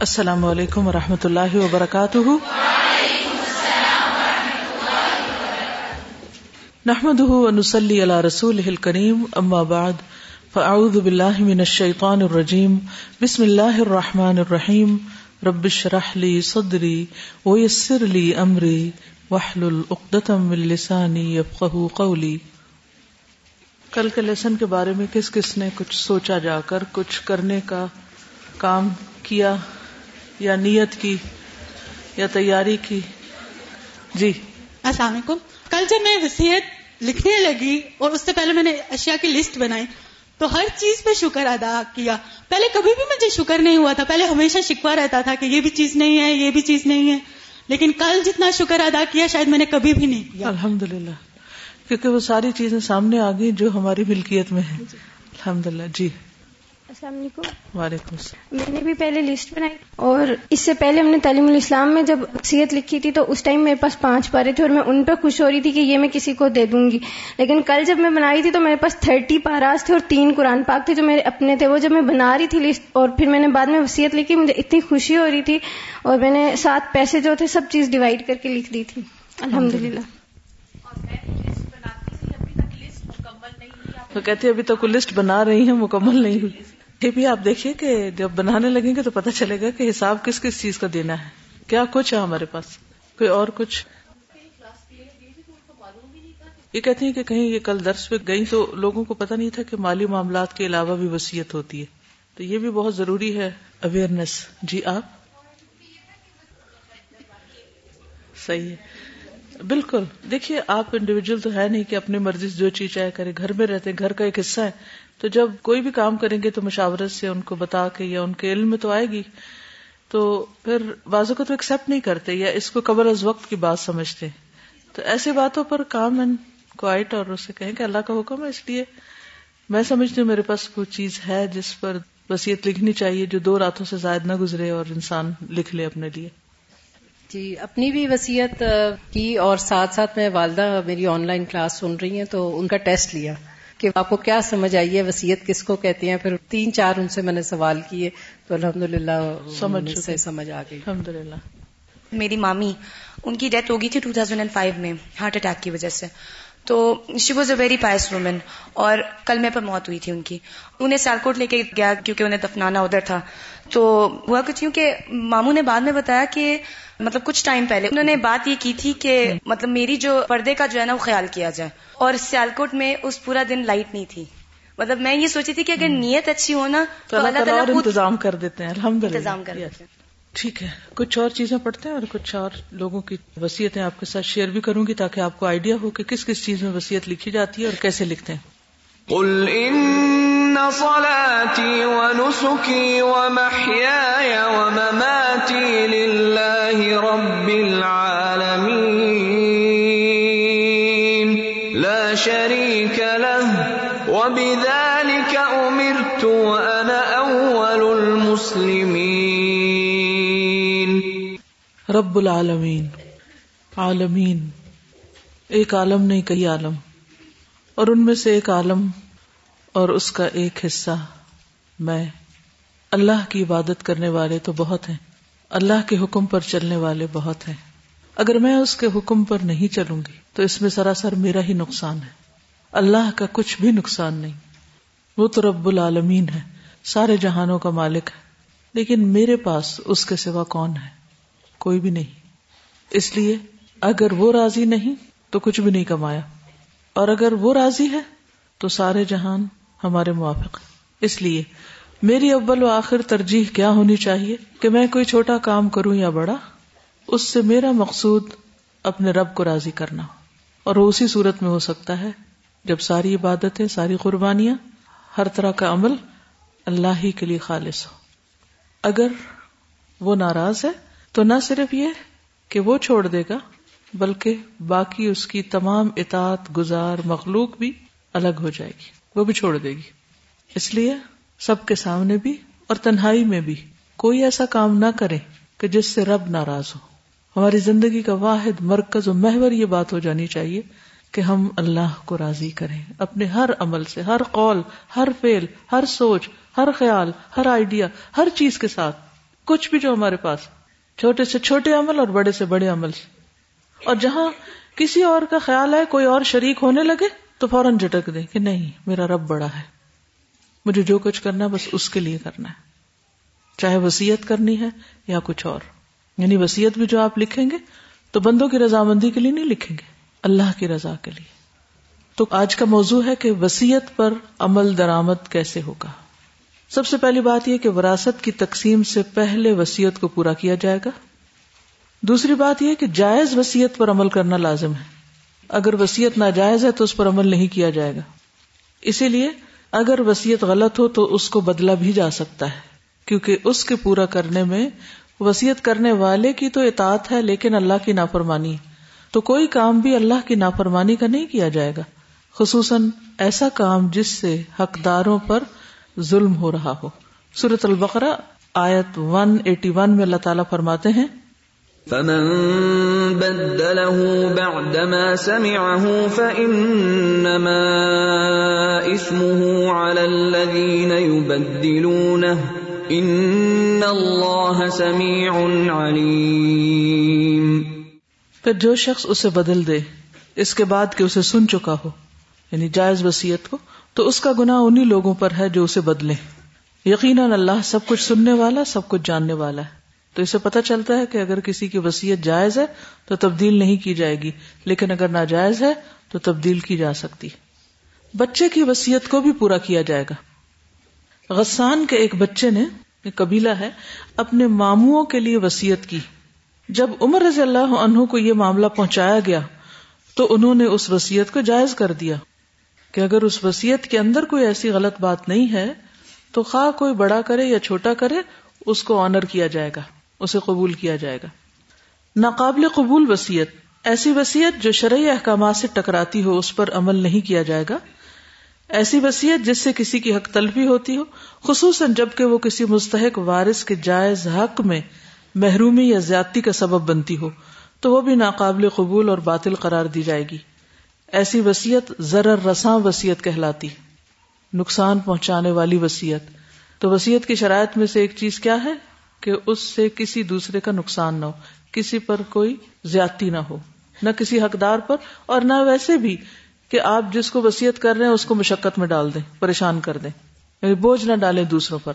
السلام علیکم و رحمۃ اللہ وبرکاتہ۔ نحمد نسلی اللہ رسول کریم اما بعد، فاعوذ باللہ من الشیطان الرجیم، بسم اللہ الرحمن الرحیم ربش رحلی صدری ویسر لی امری وحل العقدم من لسانی یفقہ قولی۔ کل کے لیسن کے بارے میں کس کس نے کچھ سوچا جا کر، کچھ کرنے کا کام کیا یا نیت کی یا تیاری کی۔ جی۔ السلام علیکم۔ کل جب میں وسیعت لکھنے لگی اور اس سے پہلے میں نے اشیاء کی لسٹ بنائی تو ہر چیز پہ شکر ادا کیا۔ پہلے کبھی بھی مجھے شکر نہیں ہوا تھا۔ پہلے ہمیشہ شکوا رہتا تھا کہ یہ بھی چیز نہیں ہے یہ بھی چیز نہیں ہے۔ لیکن کل جتنا شکر ادا کیا شاید میں نے کبھی بھی نہیں کیا۔ الحمد للہ کیونکہ وہ ساری چیزیں سامنے آ گئی جو ہماری ملکیت میں ہے الحمد للہ جی۔ السلام علیکم۔ وعلیکم السلام۔ میں نے بھی پہلے لسٹ بنائی اور اس سے پہلے ہم نے تعلیم الاسلام میں جب وصیت لکھی تھی تو اس ٹائم میرے پاس پانچ پارے تھے اور میں ان پہ خوش ہو رہی تھی کہ یہ میں کسی کو دے دوں گی۔ لیکن کل جب میں بنائی تھی تو میرے پاس تھرٹی پاراز تھے اور تین قرآن پاک تھے جو میرے اپنے تھے۔ وہ جب میں بنا رہی تھی لسٹ اور پھر میں نے بعد میں وصیت لکھی مجھے اتنی خوشی ہو رہی تھی اور میں نے سات پیسے جو تھے سب چیز ڈیوائڈ کر کے لکھ دی تھی۔ الحمد للہ تو کہتے ابھی تک لسٹ بنا رہی ہیں مکمل نہیں ہوئی۔ یہ بھی آپ دیکھیے کہ جب بنانے لگیں گے تو پتہ چلے گا کہ حساب کس کس چیز کا دینا ہے۔ کیا کچھ ہے ہمارے پاس؟ کوئی اور کچھ؟ یہ کہتے ہیں کہ کہیں یہ کل درس پہ گئی تو لوگوں کو پتا نہیں تھا کہ مالی معاملات کے علاوہ بھی وسیعت ہوتی ہے۔ تو یہ بھی بہت ضروری ہے۔ اویئرنیس جی آپ؟ صحیح ہے۔ بالکل۔ دیکھیے، آپ انڈیویجل تو ہے نہیں کہ اپنی مرضی سے جو چیز چاہے کرے۔ گھر میں رہتے گھر کا ایک حصہ ہے۔ تو جب کوئی بھی کام کریں گے تو مشاورت سے ان کو بتا کے یا ان کے علم میں تو آئے گی، تو پھر بازو کو تو ایکسپٹ نہیں کرتے یا اس کو قبل از وقت کی بات سمجھتے تو ایسی باتوں پر کام اینڈ کوائٹ اور اسے کہیں کہ اللہ کا حکم ہے، اس لیے میں سمجھتی ہوں میرے پاس کوئی چیز ہے جس پر وسیعت لکھنی چاہیے جو دو راتوں سے زائد نہ گزرے اور انسان لکھ لے اپنے لیے۔ جی اپنی بھی وسیعت کی اور ساتھ ساتھ میں والدہ میری آن لائن کلاس سن رہی ہیں، تو ان کا ٹیسٹ لیا۔ کہ آپ کو کیا سمجھ آئی ہے وسیعت کس کو کہتے ہیں پھر تین چار ان سے میں نے سوال کیے تو الحمد للہ سمجھ سے سمجھ آ گئی. الحمد للہ میری مامی ان کی ڈیتھ ہو گئی تھی 2005 میں ہارٹ اٹیک کی وجہ سے. تو she was a very pious woman اور کل میں پر موت ہوئی تھی ان کی۔ انہیں سیالکوٹ لے کے گیا کیونکہ انہیں دفنانا ادھر تھا۔ تو ہوا کچھ یوں کہ ماموں نے بعد میں بتایا کہ مطلب کچھ ٹائم پہلے انہوں نے بات یہ کی تھی کہ مطلب میری جو پردے کا جو ہے نا وہ خیال کیا جائے۔ اور سیالکوٹ میں اس پورا دن لائٹ نہیں تھی۔ مطلب میں یہ سوچی تھی کہ اگر نیت اچھی ہونا تو اللہ تعالیٰ انتظام کر دیتے ہیں۔ الحمد انتظام کر دیتے ہیں۔ ٹھیک ہے، کچھ اور چیزیں پڑھتے ہیں اور کچھ اور لوگوں کی وصیتیں آپ کے ساتھ شیئر بھی کروں گی تاکہ آپ کو آئیڈیا ہو کہ کس کس چیز میں وسیعت لکھی جاتی ہے اور کیسے لکھتے ہیں۔ قل ان صلاتي ونسكي ومحياي ومماتي رب العالمین، عالمین، ایک عالم نہیں کئی عالم، اور ان میں سے ایک عالم اور اس کا ایک حصہ میں اللہ کی عبادت کرنے والے تو بہت ہیں، اللہ کے حکم پر چلنے والے بہت ہیں۔ اگر میں اس کے حکم پر نہیں چلوں گی تو اس میں سراسر میرا ہی نقصان ہے۔ اللہ کا کچھ بھی نقصان نہیں۔ وہ تو رب العالمین ہے، سارے جہانوں کا مالک ہے، لیکن میرے پاس اس کے سوا کون ہے؟ کوئی بھی نہیں۔ اس لیے اگر وہ راضی نہیں تو کچھ بھی نہیں کمایا۔ اور اگر وہ راضی ہے تو سارے جہان ہمارے موافق اس لیے میری اول و آخر ترجیح کیا ہونی چاہیے کہ میں کوئی چھوٹا کام کروں یا بڑا، اس سے میرا مقصود اپنے رب کو راضی کرنا۔ اور وہ اسی صورت میں ہو سکتا ہے جب ساری عبادتیں، ساری قربانیاں ہر طرح کا عمل اللہ ہی کے لیے خالص ہو۔ اگر وہ ناراض ہے تو نہ صرف یہ کہ وہ چھوڑ دے گا، بلکہ باقی اس کی تمام اطاعت گزار مخلوق بھی الگ ہو جائے گی، وہ بھی چھوڑ دے گی۔ اس لیے سب کے سامنے بھی اور تنہائی میں بھی کوئی ایسا کام نہ کرے کہ جس سے رب ناراض ہو۔ ہماری زندگی کا واحد مرکز و محور یہ بات ہو جانی چاہیے کہ ہم اللہ کو راضی کریں، اپنے ہر عمل سے، ہر قول، ہر فیل ہر سوچ، ہر خیال، ہر آئیڈیا ہر چیز کے ساتھ، کچھ بھی جو ہمارے پاس چھوٹے سے چھوٹے عمل اور بڑے سے بڑے عمل۔ اور جہاں کسی اور کا خیال ہے کوئی اور شریک ہونے لگے تو فوراً جھٹک دے کہ نہیں، میرا رب بڑا ہے۔ مجھے جو کچھ کرنا ہے بس اس کے لیے کرنا ہے۔ چاہے وسیعت کرنی ہے یا کچھ اور۔ یعنی وسیعت بھی جو آپ لکھیں گے تو بندوں کی رضامندی کے لیے نہیں لکھیں گے، اللہ کی رضا کے لیے۔ تو آج کا موضوع ہے کہ وسیعت پر عمل درامد کیسے ہوگا۔ سب سے پہلی بات یہ کہ وراثت کی تقسیم سے پہلے وسیعت کو پورا کیا جائے گا۔ دوسری بات یہ کہ جائز وسیعت پر عمل کرنا لازم ہے۔ اگر وسیعت ناجائز ہے تو اس پر عمل نہیں کیا جائے گا۔ اسی لیے اگر وسیعت غلط ہو تو اس کو بدلا بھی جا سکتا ہے۔ کیونکہ اس کے پورا کرنے میں وسیعت کرنے والے کی تو اطاعت ہے لیکن اللہ کی نافرمانی۔ تو کوئی کام بھی اللہ کی نافرمانی کا نہیں کیا جائے گا۔ خصوصاً ایسا کام جس سے حقداروں پر ظلم ہو رہا ہو۔ سورت البقرہ آیت 181 میں اللہ تعالیٰ فرماتے ہیں فمن بدله بعدما سمعه فإنما إثمه على الذين يبدلونه إن الله سميع عليم۔ پھر جو شخص اسے بدل دے اس کے بعد کہ اسے سن چکا ہو یعنی جائز وسیعت کو، تو اس کا گناہ انہی لوگوں پر ہے جو اسے بدلے یقیناً اللہ سب کچھ سننے والا، سب کچھ جاننے والا ہے۔ تو اسے پتہ چلتا ہے کہ اگر کسی کی وسیعت جائز ہے، تو تبدیل نہیں کی جائے گی۔ لیکن اگر ناجائز ہے، تو تبدیل کی جا سکتی۔ بچے کی وسیعت کو بھی پورا کیا جائے گا۔ غسان کے ایک بچے نے، ایک قبیلہ ہے، اپنے ماموں کے لیے وسیعت کی۔ جب عمر رضی اللہ عنہ کو یہ معاملہ پہنچایا گیا، تو انہوں نے اس وسیعت کو جائز کر دیا۔ کہ اگر اس وسیعت کے اندر کوئی ایسی غلط بات نہیں ہے، تو خواہ کوئی بڑا کرے یا چھوٹا کرے، اس کو آنر کیا جائے گا، اسے قبول کیا جائے گا۔ ناقابل قبول وسیعت، ایسی وسیعت جو شرعی احکامات سے ٹکراتی ہو، اس پر عمل نہیں کیا جائے گا۔ ایسی وسیعت جس سے کسی کی حق تلفی ہوتی ہو، خصوصاً جبکہ وہ کسی مستحق وارث کے جائز حق میں محرومی یا زیادتی کا سبب بنتی ہو، تو وہ بھی ناقابل قبول اور باطل قرار دی جائے گی۔ ایسی وسیعت ضرر رساں وسیعت کہلاتی نقصان پہنچانے والی وسیعت۔ تو وسیعت کی شرائط میں سے ایک چیز کیا ہے؟ کہ اس سے کسی دوسرے کا نقصان نہ ہو، کسی پر کوئی زیادتی نہ ہو، نہ کسی حقدار پر، اور نہ ویسے بھی کہ آپ جس کو وسیعت کر رہے ہیں، اس کو مشقت میں ڈال دیں، پریشان کر دیں یعنی بوجھ نہ ڈالیں دوسروں پر۔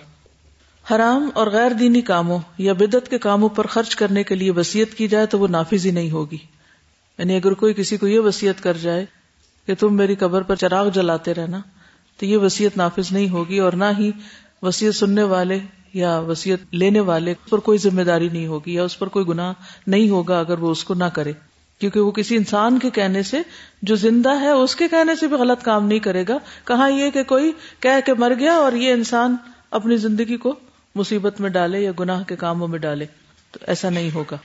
حرام اور غیر دینی کاموں یا بدت کے کاموں پر خرچ کرنے کے لیے وسیعت کی جائے تو وہ نافذ ہی نہیں ہوگی۔ یعنی اگر کوئی کسی کو یہ وسیعت کر جائے کہ تم میری قبر پر چراغ جلاتے رہنا، تو یہ وسیعت نافذ نہیں ہوگی اور نہ ہی وسیعت سننے والے یا وسیعت لینے والے پر کوئی ذمہ داری نہیں ہوگی یا اس پر کوئی گناہ نہیں ہوگا اگر وہ اس کو نہ کرے۔ کیونکہ وہ کسی انسان کے کہنے سے، جو زندہ ہے، اس کے کہنے سے بھی غلط کام نہیں کرے گا۔ کہاں یہ کہ کوئی کہہ کے مر گیا اور یہ انسان اپنی زندگی کو مصیبت میں ڈالے یا گناہ کے کاموں میں ڈالے، تو ایسا نہیں ہوگا۔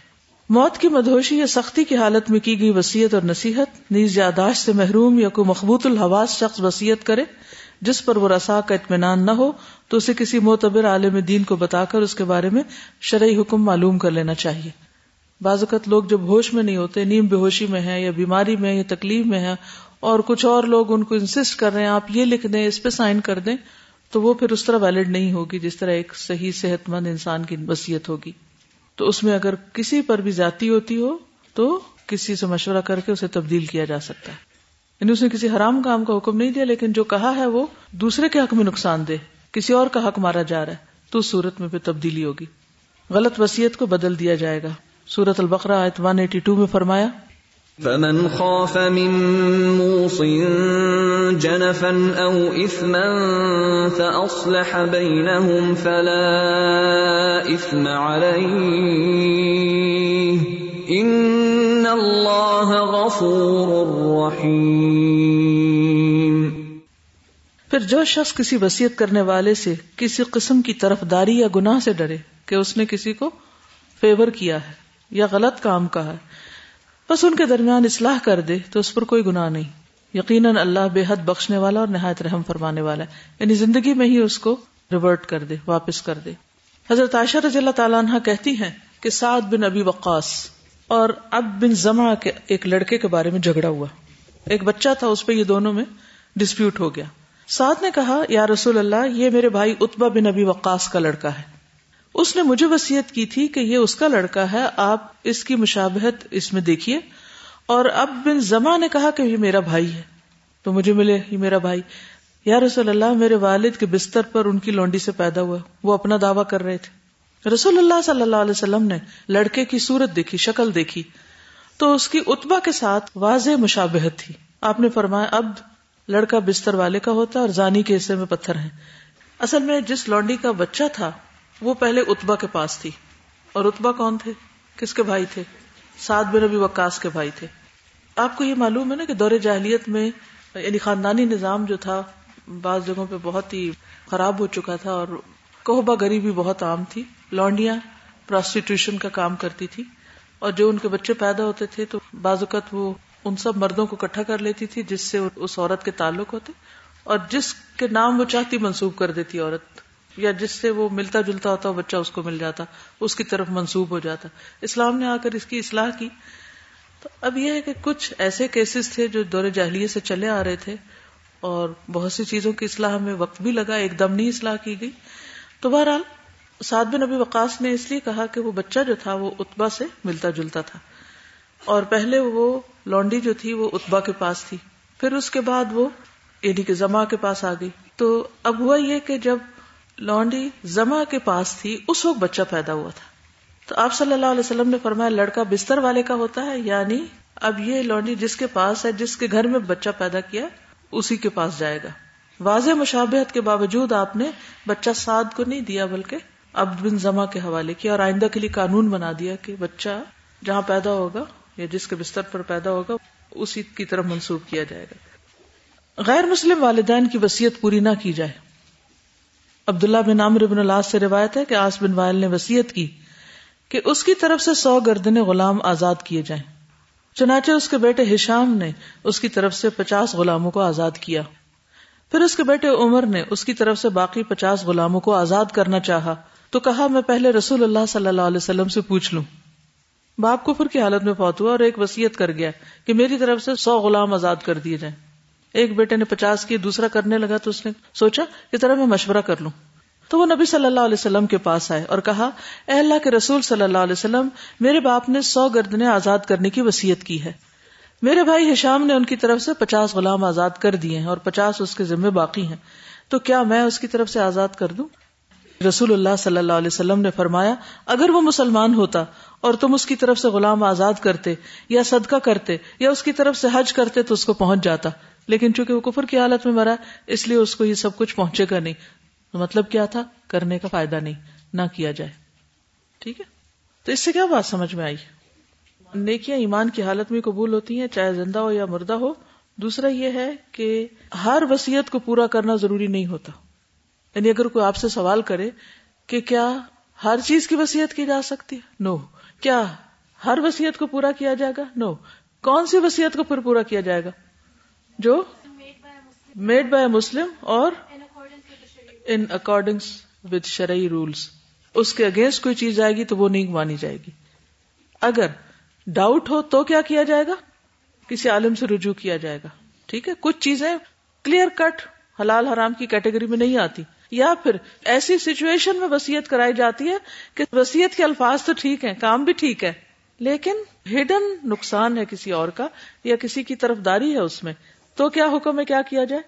موت کی مدہوشی یا سختی کی حالت میں کی گئی وسیعت اور نصیحت، نیز یاداشت سے محروم یا کوئی مخبوط الحواس شخص وسیعت کرے، جس پر وہ رسا کا اطمینان نہ ہو، تو اسے کسی معتبر عالم دین کو بتا کر اس کے بارے میں شرعی حکم معلوم کر لینا چاہیے۔ بعض اوقات لوگ جب ہوش میں نہیں ہوتے، نیم بے ہوشی میں ہے یا بیماری میں یا تکلیف میں ہے اور کچھ اور لوگ ان کو انسسٹ کر رہے ہیں، آپ یہ لکھ دیں، اس پہ سائن کر دیں، تو وہ پھر اس طرح ویلڈ نہیں ہوگی، جس طرح ایک صحیح صحت مند انسان کی وصیت ہوگی۔ تو اس میں اگر کسی پر بھی ذاتی ہوتی ہو تو کسی سے مشورہ کر کے اسے تبدیل کیا جا سکتا ہے۔ یعنی اس نے کسی حرام کام کا حکم نہیں دیا، لیکن جو کہا ہے وہ دوسرے کے حق میں نقصان دے کسی اور کا حق مارا جا رہا ہے، تو اس صورت میں پھر تبدیلی ہوگی۔ غلط وسیعت کو بدل دیا جائے گا۔ سورت البقرہ آیت 182 میں فرمایا فمن خاف من موص جنفا او اثما فاصلح بينهم فلا اثم عليه ان الله غفور رحيم پھر جو شخص کسی وسیعت کرنے والے سے کسی قسم کی طرف داری یا گناہ سے ڈرے کہ اس نے کسی کو فیور کیا ہے یا غلط کام کہا ہے بس ان کے درمیان اصلاح کر دے تو اس پر کوئی گناہ نہیں۔ یقیناً اللہ بے حد بخشنے والا اور نہایت رحم فرمانے والا ہے۔ یعنی زندگی میں ہی اس کو ریورٹ کر دے، واپس کر دے۔ حضرت عائشہ رضی اللہ تعالیٰ عنہ کہتی ہیں کہ سعد بن ابی وقاص اور اب بن زما کے ایک لڑکے کے بارے میں جھگڑا ہوا۔ ایک بچہ تھا، اس پہ یہ دونوں میں ڈسپیوٹ ہو گیا۔ سعد نے کہا، یا رسول اللہ، یہ میرے بھائی اتبا بن ابی وقاص کا لڑکا ہے۔ اس نے مجھے وسیعت کی تھی کہ یہ اس کا لڑکا ہے، آپ اس کی مشابہت اس میں دیکھیے۔ اور اب بن زما نے کہا کہ یہ میرا بھائی ہے۔ تو مجھے ملے، یہ میرا بھائی۔ یا رسول اللہ، میرے والد کے بستر پر ان کی لونڈی سے پیدا ہوا۔ وہ اپنا دعویٰ کر رہے تھے۔ رسول اللہ صلی اللہ علیہ وسلم نے لڑکے کی صورت دیکھی، شکل دیکھی۔ تو اس کی اتبا کے ساتھ واضح مشابہت تھی۔ آپ نے فرمایا، اب لڑکا بستر والے کا ہوتا اور زانی کے حصے میں پتھر ہیں۔ اصل میں جس لونڈی کا بچہ تھا وہ پہلے اتبا کے پاس تھی۔ اور اتبا کون تھے؟ کس کے بھائی تھے؟ سعد بن نبی وکاس کے بھائی تھے۔ آپ کو یہ معلوم ہے نا کہ دور جاہلیت میں یعنی خاندانی نظام جو تھا، بعض جگہوں پہ بہت ہی خراب ہو چکا تھا اور کوہبا غریبی بہت عام تھی۔ لونڈیاں پراسٹیٹیوشن کا کام کرتی تھی۔ اور جو ان کے بچے پیدا ہوتے تھے تو بعض اوقات وہ ان سب مردوں کو اکٹھا کر لیتی تھی، جس سے اس عورت کے تعلق ہوتے۔ اور جس کے نام وہ چاہتی منسوب کر دیتی عورت۔ یا جس سے وہ ملتا جلتا ہوتا بچہ اس کو مل جاتا، اس کی طرف منسوب ہو جاتا۔ اسلام نے آ کر اس کی اصلاح کی۔ تو اب یہ ہے کہ کچھ ایسے کیسز تھے جو دور جاہلیے سے چلے آ رہے تھے اور بہت سی چیزوں کی اصلاح میں وقت بھی لگا، ایک دم نہیں اصلاح کی گئی۔ تو بہرحال سعد بن نبی وقاص نے اس لیے کہا کہ وہ بچہ جو تھا وہ اتبا سے ملتا جلتا تھا۔ اور پہلے وہ لونڈی جو تھی وہ اتبا کے پاس تھی۔ پھر اس کے بعد وہ یعنی کہ زما کے پاس آ گئی۔ تو اب ہوا یہ کہ جب لونڈی زما کے پاس تھی، اس وقت بچہ پیدا ہوا تھا۔ تو آپ صلی اللہ علیہ وسلم نے فرمایا، لڑکا بستر والے کا ہوتا ہے یعنی اب یہ لونڈی جس کے پاس ہے، جس کے گھر میں بچہ پیدا کیا، اسی کے پاس جائے گا۔ واضح مشابہت کے باوجود آپ نے بچہ سعد کو نہیں دیا، بلکہ عبد بن زما کے حوالے کیا اور آئندہ کے لیے قانون بنا دیا کہ بچہ جہاں پیدا ہوگا یا جس کے بستر پر پیدا ہوگا، اسی کی طرف منسوخ کیا جائے گا۔ غیر مسلم والدین کی وسیعت پوری نہ کی جائے۔ عبداللہ بن عامر بن اللہ سے روایت ہے کہ آس بن وائل نے وسیعت کی کہ اس کی طرف سے سو گردن غلام آزاد کیے جائیں۔ چنانچہ اس کے بیٹے ہشام نے اس کی طرف سے پچاس غلاموں کو آزاد کیا۔ پھر اس کے بیٹے عمر نے اس کی طرف سے باقی پچاس غلاموں کو آزاد کرنا چاہا۔ تو کہا، میں پہلے رسول اللہ صلی اللہ علیہ وسلم سے پوچھ لوں۔ باپ کفر کی حالت میں فوت ہوا اور ایک وسیعت کر گیا کہ میری طرف سے سو غلام آزاد کر دیے جائیں۔ ایک بیٹے نے پچاس کی، دوسرا کرنے لگا تو اس نے سوچا کہ طرح میں مشورہ کر لوں۔ تو وہ نبی صلی اللہ علیہ وسلم کے پاس آئے اور کہا، اے اللہ کے رسول صلی اللہ علیہ وسلم، میرے باپ نے سو گردنے آزاد کرنے کی وسیعت کی ہے۔ میرے بھائی ہشام نے ان کی طرف سے پچاس غلام آزاد کر دیے ہیں اور پچاس اس کے ذمے باقی ہیں۔ تو کیا میں اس کی طرف سے آزاد کر دوں؟ رسول اللہ صلی اللہ علیہ وسلم نے فرمایا، اگر وہ مسلمان ہوتا اور تم اس کی طرف سے غلام آزاد کرتے یا صدقہ کرتے یا اس کی طرف سے حج کرتے تو اس کو پہنچ جاتا۔ لیکن چونکہ وہ کفر کی حالت میں مرا، اس لیے اس کو یہ سب کچھ پہنچے گا نہیں۔ مطلب کیا تھا؟ کرنے کا فائدہ نہیں، نہ کیا جائے۔ ٹھیک ہے؟ تو اس سے کیا بات سمجھ میں آئی؟ نیکیاں ایمان کی حالت میں قبول ہوتی ہیں، چاہے زندہ ہو یا مردہ ہو۔ دوسرا یہ ہے کہ ہر وسیعت کو پورا کرنا ضروری نہیں ہوتا۔ یعنی اگر کوئی آپ سے سوال کرے کہ کیا ہر چیز کی وسیعت کی جا سکتی ہے؟ نو۔ کیا ہر وسیعت کو پورا کیا جائے گا؟ نو۔ کون سی وسیعت کو پھر پورا کیا جائے گا؟ جو میڈ بائی مسلم اور ان اکارڈنگ وتھ شرعی رولس اس کے اگینسٹ کوئی چیز آئے گی تو وہ نہیں مانی جائے گی. اگر ڈاؤٹ ہو تو کیا کیا جائے گا؟ کسی عالم سے رجوع کیا جائے گا. ٹھیک ہے؟ کچھ چیزیں کلیئر کٹ حلال حرام کی کیٹیگری میں نہیں آتی. یا پھر ایسی سچویشن میں وسیعت کرائی جاتی ہے کہ وسیعت کے الفاظ تو ٹھیک ہیں، کام بھی ٹھیک ہے، لیکن ہڈن نقصان ہے کسی اور کا یا کسی کی طرف داری ہے اس میں. تو کیا حکم ہے کیا کیا جائے؟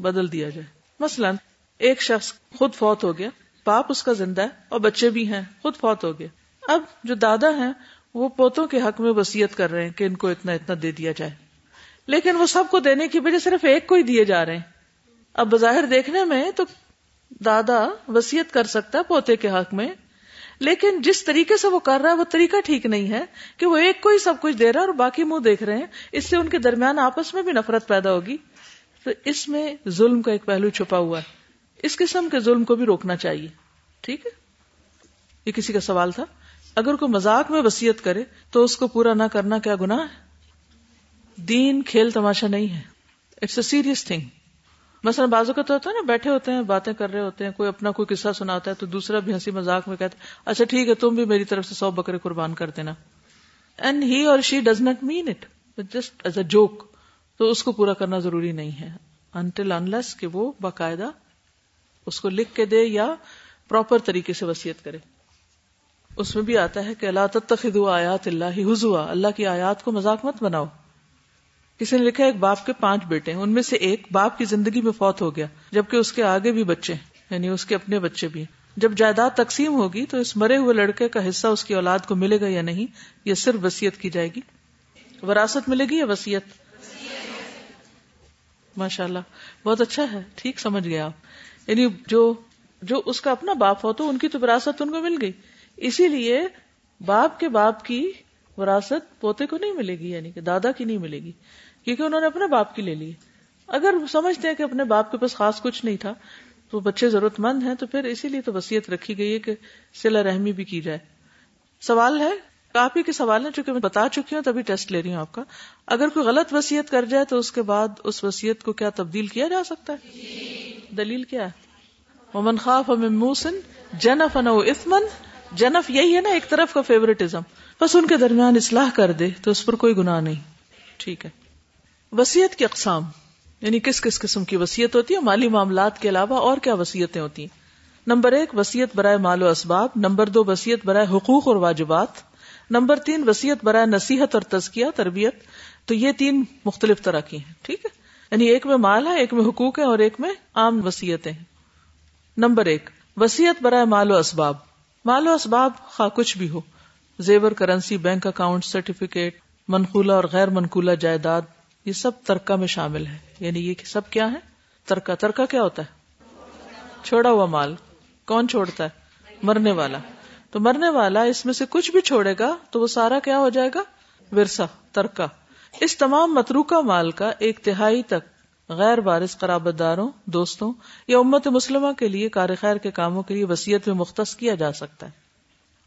بدل دیا جائے۔ مثلا، ایک شخص خود فوت ہو گیا، باپ اس کا زندہ ہے اور بچے بھی ہیں، خود فوت ہو گیا۔ اب جو دادا ہیں، وہ پوتوں کے حق میں وسیعت کر رہے ہیں کہ ان کو اتنا اتنا دے دیا جائے۔ لیکن وہ سب کو دینے کی وجہ صرف ایک کو ہی دیے جا رہے ہیں۔ اب بظاہر دیکھنے میں تو دادا وسیعت کر سکتا ہے پوتے کے حق میں لیکن جس طریقے سے وہ کر رہا ہے، وہ طریقہ ٹھیک نہیں ہے کہ وہ ایک کو ہی سب کچھ دے رہا ہے اور باقی منہ دیکھ رہے ہیں۔ اس سے ان کے درمیان آپس میں بھی نفرت پیدا ہوگی۔ تو اس میں ظلم کا ایک پہلو چھپا ہوا ہے۔ اس قسم کے ظلم کو بھی روکنا چاہیے۔ ٹھیک ہے؟ یہ کسی کا سوال تھا۔ اگر کوئی مزاق میں وسیعت کرے تو اس کو پورا نہ کرنا کیا گناہ ہے؟ دین کھیل تماشا نہیں ہے۔ اٹس اے سیریس تھنگ مثلا بازو کا تو ہوتا ہے نا، بیٹھے ہوتے ہیں، باتیں کر رہے ہوتے ہیں، کوئی اپنا کوئی قصہ سناتا ہے تو دوسرا بھی ہنسی مذاق میں کہتا ہے اچھا ٹھیک ہے، تم بھی میری طرف سے سو بکرے قربان کر دینا۔ And he or she does not mean it just as a joke to us کو پورا کرنا ضروری نہیں ہے۔ انٹل انلس کہ وہ باقاعدہ اس کو لکھ کے دے یا پراپر طریقے سے وسیعت کرے۔ اس میں بھی آتا ہے کہ اللہ تتخذوا آیات اللہ حضوا۔ اللہ کی آیات کو مذاق مت بناؤ۔ کسی نے لکھا ایک باپ کے پانچ بیٹے ہیں۔ ان میں سے ایک باپ کی زندگی میں فوت ہو گیا، جبکہ اس کے آگے بھی بچے ہیں یعنی اس کے اپنے بچے بھی ہیں۔ جب جائیداد تقسیم ہوگی تو اس مرے ہوئے لڑکے کا حصہ اس کی اولاد کو ملے گا یا نہیں، یہ صرف وسیعت کی جائے گی۔ وراثت ملے گی یا وسیعت ماشاء اللہ بہت اچھا ہے، ٹھیک سمجھ گئے آپ۔ یعنی جو جو اس کا اپنا باپ ہو تو ان کی تو وراثت ان کو مل گئی۔ اسی لیے باپ کے باپ کی وراثت پوتے کو نہیں ملے گی یعنی کہ دادا کی نہیں ملے گی، کیونکہ انہوں نے اپنے باپ کی لے لی۔ اگر سمجھتے ہیں کہ اپنے باپ کے پاس خاص کچھ نہیں تھا، تو بچے ضرورت مند ہیں، تو پھر اسی لیے تو وسیعت رکھی گئی ہے کہ سلا رحمی بھی کی جائے۔ سوال ہے، آپ ہی کے سوال ہے چونکہ میں بتا چکی ہوں، تبھی ٹیسٹ لے رہی ہوں آپ کا۔ اگر کوئی غلط وسیعت کر جائے، تو اس کے بعد اس وسیعت کو کیا تبدیل کیا جا سکتا ہے؟ دلیل کیا ہے؟ ومن خاف موسن جنف نو اسمن جنف یہی ہے نا ایک طرف کا فیوریٹزم بس ان کے درمیان اصلاح کر دے تو اس پر کوئی گناہ نہیں۔ ٹھیک ہے۔ وسیعت کی اقسام۔ یعنی کس کس قسم کی وسیعت ہوتی ہے؟ مالی معاملات کے علاوہ اور کیا وسیعتیں ہوتی ہیں؟ نمبر ایک وسیعت برائے مال و اسباب۔ نمبر دو وسیعت برائے حقوق اور واجبات۔ نمبر تین وسیعت برائے نصیحت اور تزکیہ، تربیت۔ تو یہ تین مختلف طرح کی ہیں۔ ٹھیک ہے۔ یعنی ایک میں مال ہے، ایک میں حقوق ہے اور ایک میں عام وسیعتیں ہیں۔ نمبر ایک وسیعت برائے مال و اسباب۔ مال و اسباب خواہ کچھ بھی ہو، زیور کرنسی، بینک اکاؤنٹ، سرٹیفکیٹ، منقولہ اور غیر منقولہ جائیداد، یہ سب ترکا میں شامل ہے یعنی یہ سب کیا ہے ترکا ترکا کیا ہوتا ہے؟ چھوڑا ہوا مال۔ کون چھوڑتا ہے؟ مرنے والا۔ تو مرنے والا اس میں سے کچھ بھی چھوڑے گا تو وہ سارا کیا ہو جائے گا؟ ورسا ترکا اس تمام متروکا مال کا ایک تہائی تک غیر بارش قرابت داروں دوستوں یا امت مسلمہ کے لیے کار خیر کے کاموں کے لیے وسیعت میں مختص کیا جا سکتا ہے۔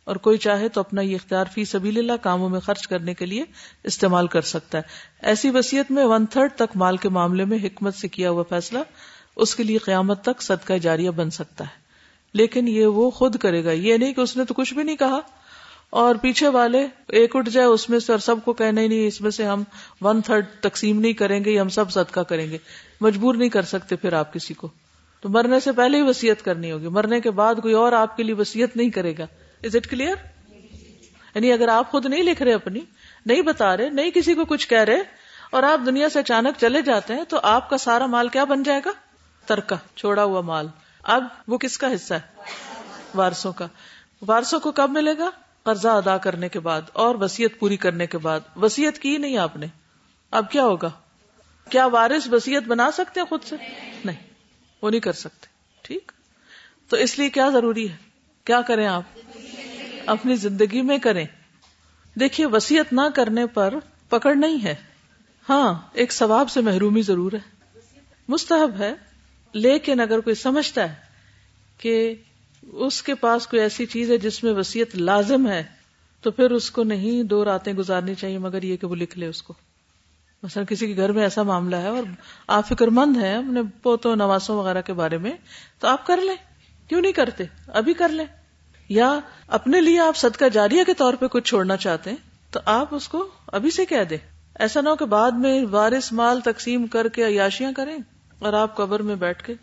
اور کوئی چاہے تو اپنا یہ اختیار فی سبیل اللہ کاموں میں خرچ کرنے کے لیے استعمال کر سکتا ہے۔ ایسی وسیعت میں ون تھرڈ تک مال کے معاملے میں حکمت سے کیا ہوا فیصلہ اس کے لیے قیامت تک صدقہ جاریہ بن سکتا ہے۔ لیکن یہ وہ خود کرے گا۔ یہ نہیں کہ اس نے تو کچھ بھی نہیں کہا۔ اور پیچھے والے ایک اٹھ جائے اس میں سے اور سب کو کہنا ہی نہیں، اس میں سے ہم ون تھرڈ تقسیم نہیں کریں گے ہم سب صدقہ کریں گے۔ مجبور نہیں کر سکتے پھر آپ کسی کو۔ تو مرنے سے پہلے ہی وسیعت کرنی ہوگی۔ مرنے کے بعد کوئی اور آپ کے لیے وسیعت نہیں کرے گا۔ از اٹ کلیئر یعنی اگر آپ خود نہیں لکھ رہے اپنی، نہیں بتا رہے، نہیں کسی کو کچھ کہہ رہے اور آپ دنیا سے اچانک چلے جاتے ہیں، تو آپ کا سارا مال کیا بن جائے گا؟ ترکا چھوڑا ہوا مال۔ اب وہ کس کا حصہ ہے؟ وارسوں کا۔ وارسوں کو کب ملے گا؟ قرضہ ادا کرنے کے بعد اور وسیعت پوری کرنے کے بعد۔ وسیعت کی نہیں آپ نے۔ اب کیا ہوگا؟ کیا وارث وسیعت بنا سکتے ہیں خود سے؟ نہیں، وہ نہیں کر سکتے۔ ٹھیک؟ تو اس لیے کیا ضروری ہے؟ کیا کریں آپ؟ اپنی زندگی میں کریں۔ دیکھیے وسیعت نہ کرنے پر پکڑ نہیں ہے۔ ہاں ایک ثواب سے محرومی ضرور ہے۔ مستحب ہے، لیکن اگر کوئی سمجھتا ہے کہ اس کے پاس کوئی ایسی چیز ہے جس میں وسیعت لازم ہے، تو پھر اس کو نہیں دو راتیں گزارنی چاہیے، مگر یہ کہ وہ لکھ لے اس کو۔ مثلا کسی کے گھر میں ایسا معاملہ ہے اور آپ فکر مند ہیں اپنے پوتوں، نواسوں وغیرہ کے بارے میں، تو آپ کر لیں۔ کیوں نہیں کرتے؟ ابھی کر لیں۔ یا اپنے لیے آپ صدقہ جاریہ کے طور پہ کچھ چھوڑنا چاہتے ہیں، تو آپ اس کو ابھی سے کہہ دیں۔ ایسا نہ ہو کہ بعد میں وارث مال تقسیم کر کے عیاشیاں کریں اور آپ قبر میں بیٹھ کے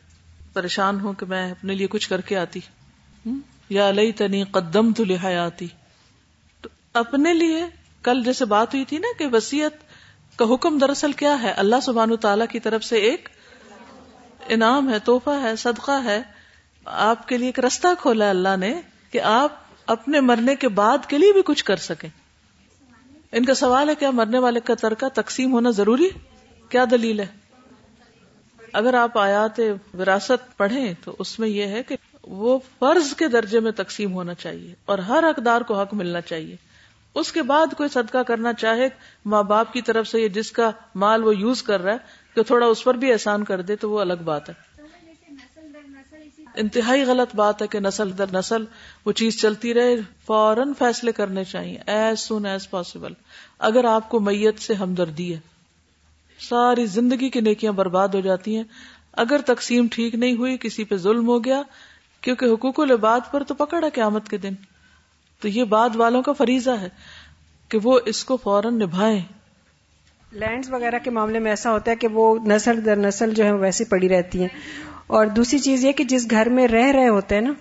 پریشان ہو کہ میں اپنے لیے کچھ کر کے آتی۔ یا لئی تنی قدم تو لہایاتی تو اپنے لیے کل جیسے بات ہوئی تھی نا کہ وسیعت کا حکم دراصل کیا ہے؟ اللہ سبحان تعالی کی طرف سے ایک انعام ہے توحفہ ہے، صدقہ ہے۔ آپ کے لیے ایک رستہ کھولا ہے اللہ نے کہ آپ اپنے مرنے کے بعد کے لیے بھی کچھ کر سکیں۔ ان کا سوال ہے، کیا مرنے والے کا ترکہ تقسیم ہونا ضروری؟ کیا دلیل ہے؟ اگر آپ آیات وراثت پڑھیں تو اس میں یہ ہے کہ وہ فرض کے درجے میں تقسیم ہونا چاہیے اور ہر حقدار کو حق ملنا چاہیے۔ اس کے بعد کوئی صدقہ کرنا چاہے، ماں باپ کی طرف سے یہ جس کا مال وہ یوز کر رہا ہے کہ تھوڑا اس پر بھی احسان کر دے تو وہ الگ بات ہے۔ انتہائی غلط بات ہے کہ نسل در نسل وہ چیز چلتی رہے، فوراً فیصلے کرنے چاہیے۔ As soon as possible. اگر آپ کو میت سے ہمدردی ہے، ساری زندگی کی نیکیاں برباد ہو جاتی ہیں۔ اگر تقسیم ٹھیک نہیں ہوئی، کسی پہ ظلم ہو گیا کیونکہ حقوق العباد پر تو پکڑا قیامت کے دن۔ تو یہ بعد والوں کا فریضہ ہے کہ وہ اس کو فوراً نبھائیں۔ لینڈز وغیرہ کے معاملے میں ایسا ہوتا ہے کہ وہ نسل در نسل جو ہے ویسی پڑی رہتی ہیں۔ اور دوسری چیز یہ کہ جس گھر میں رہ رہے ہوتے ہیں نا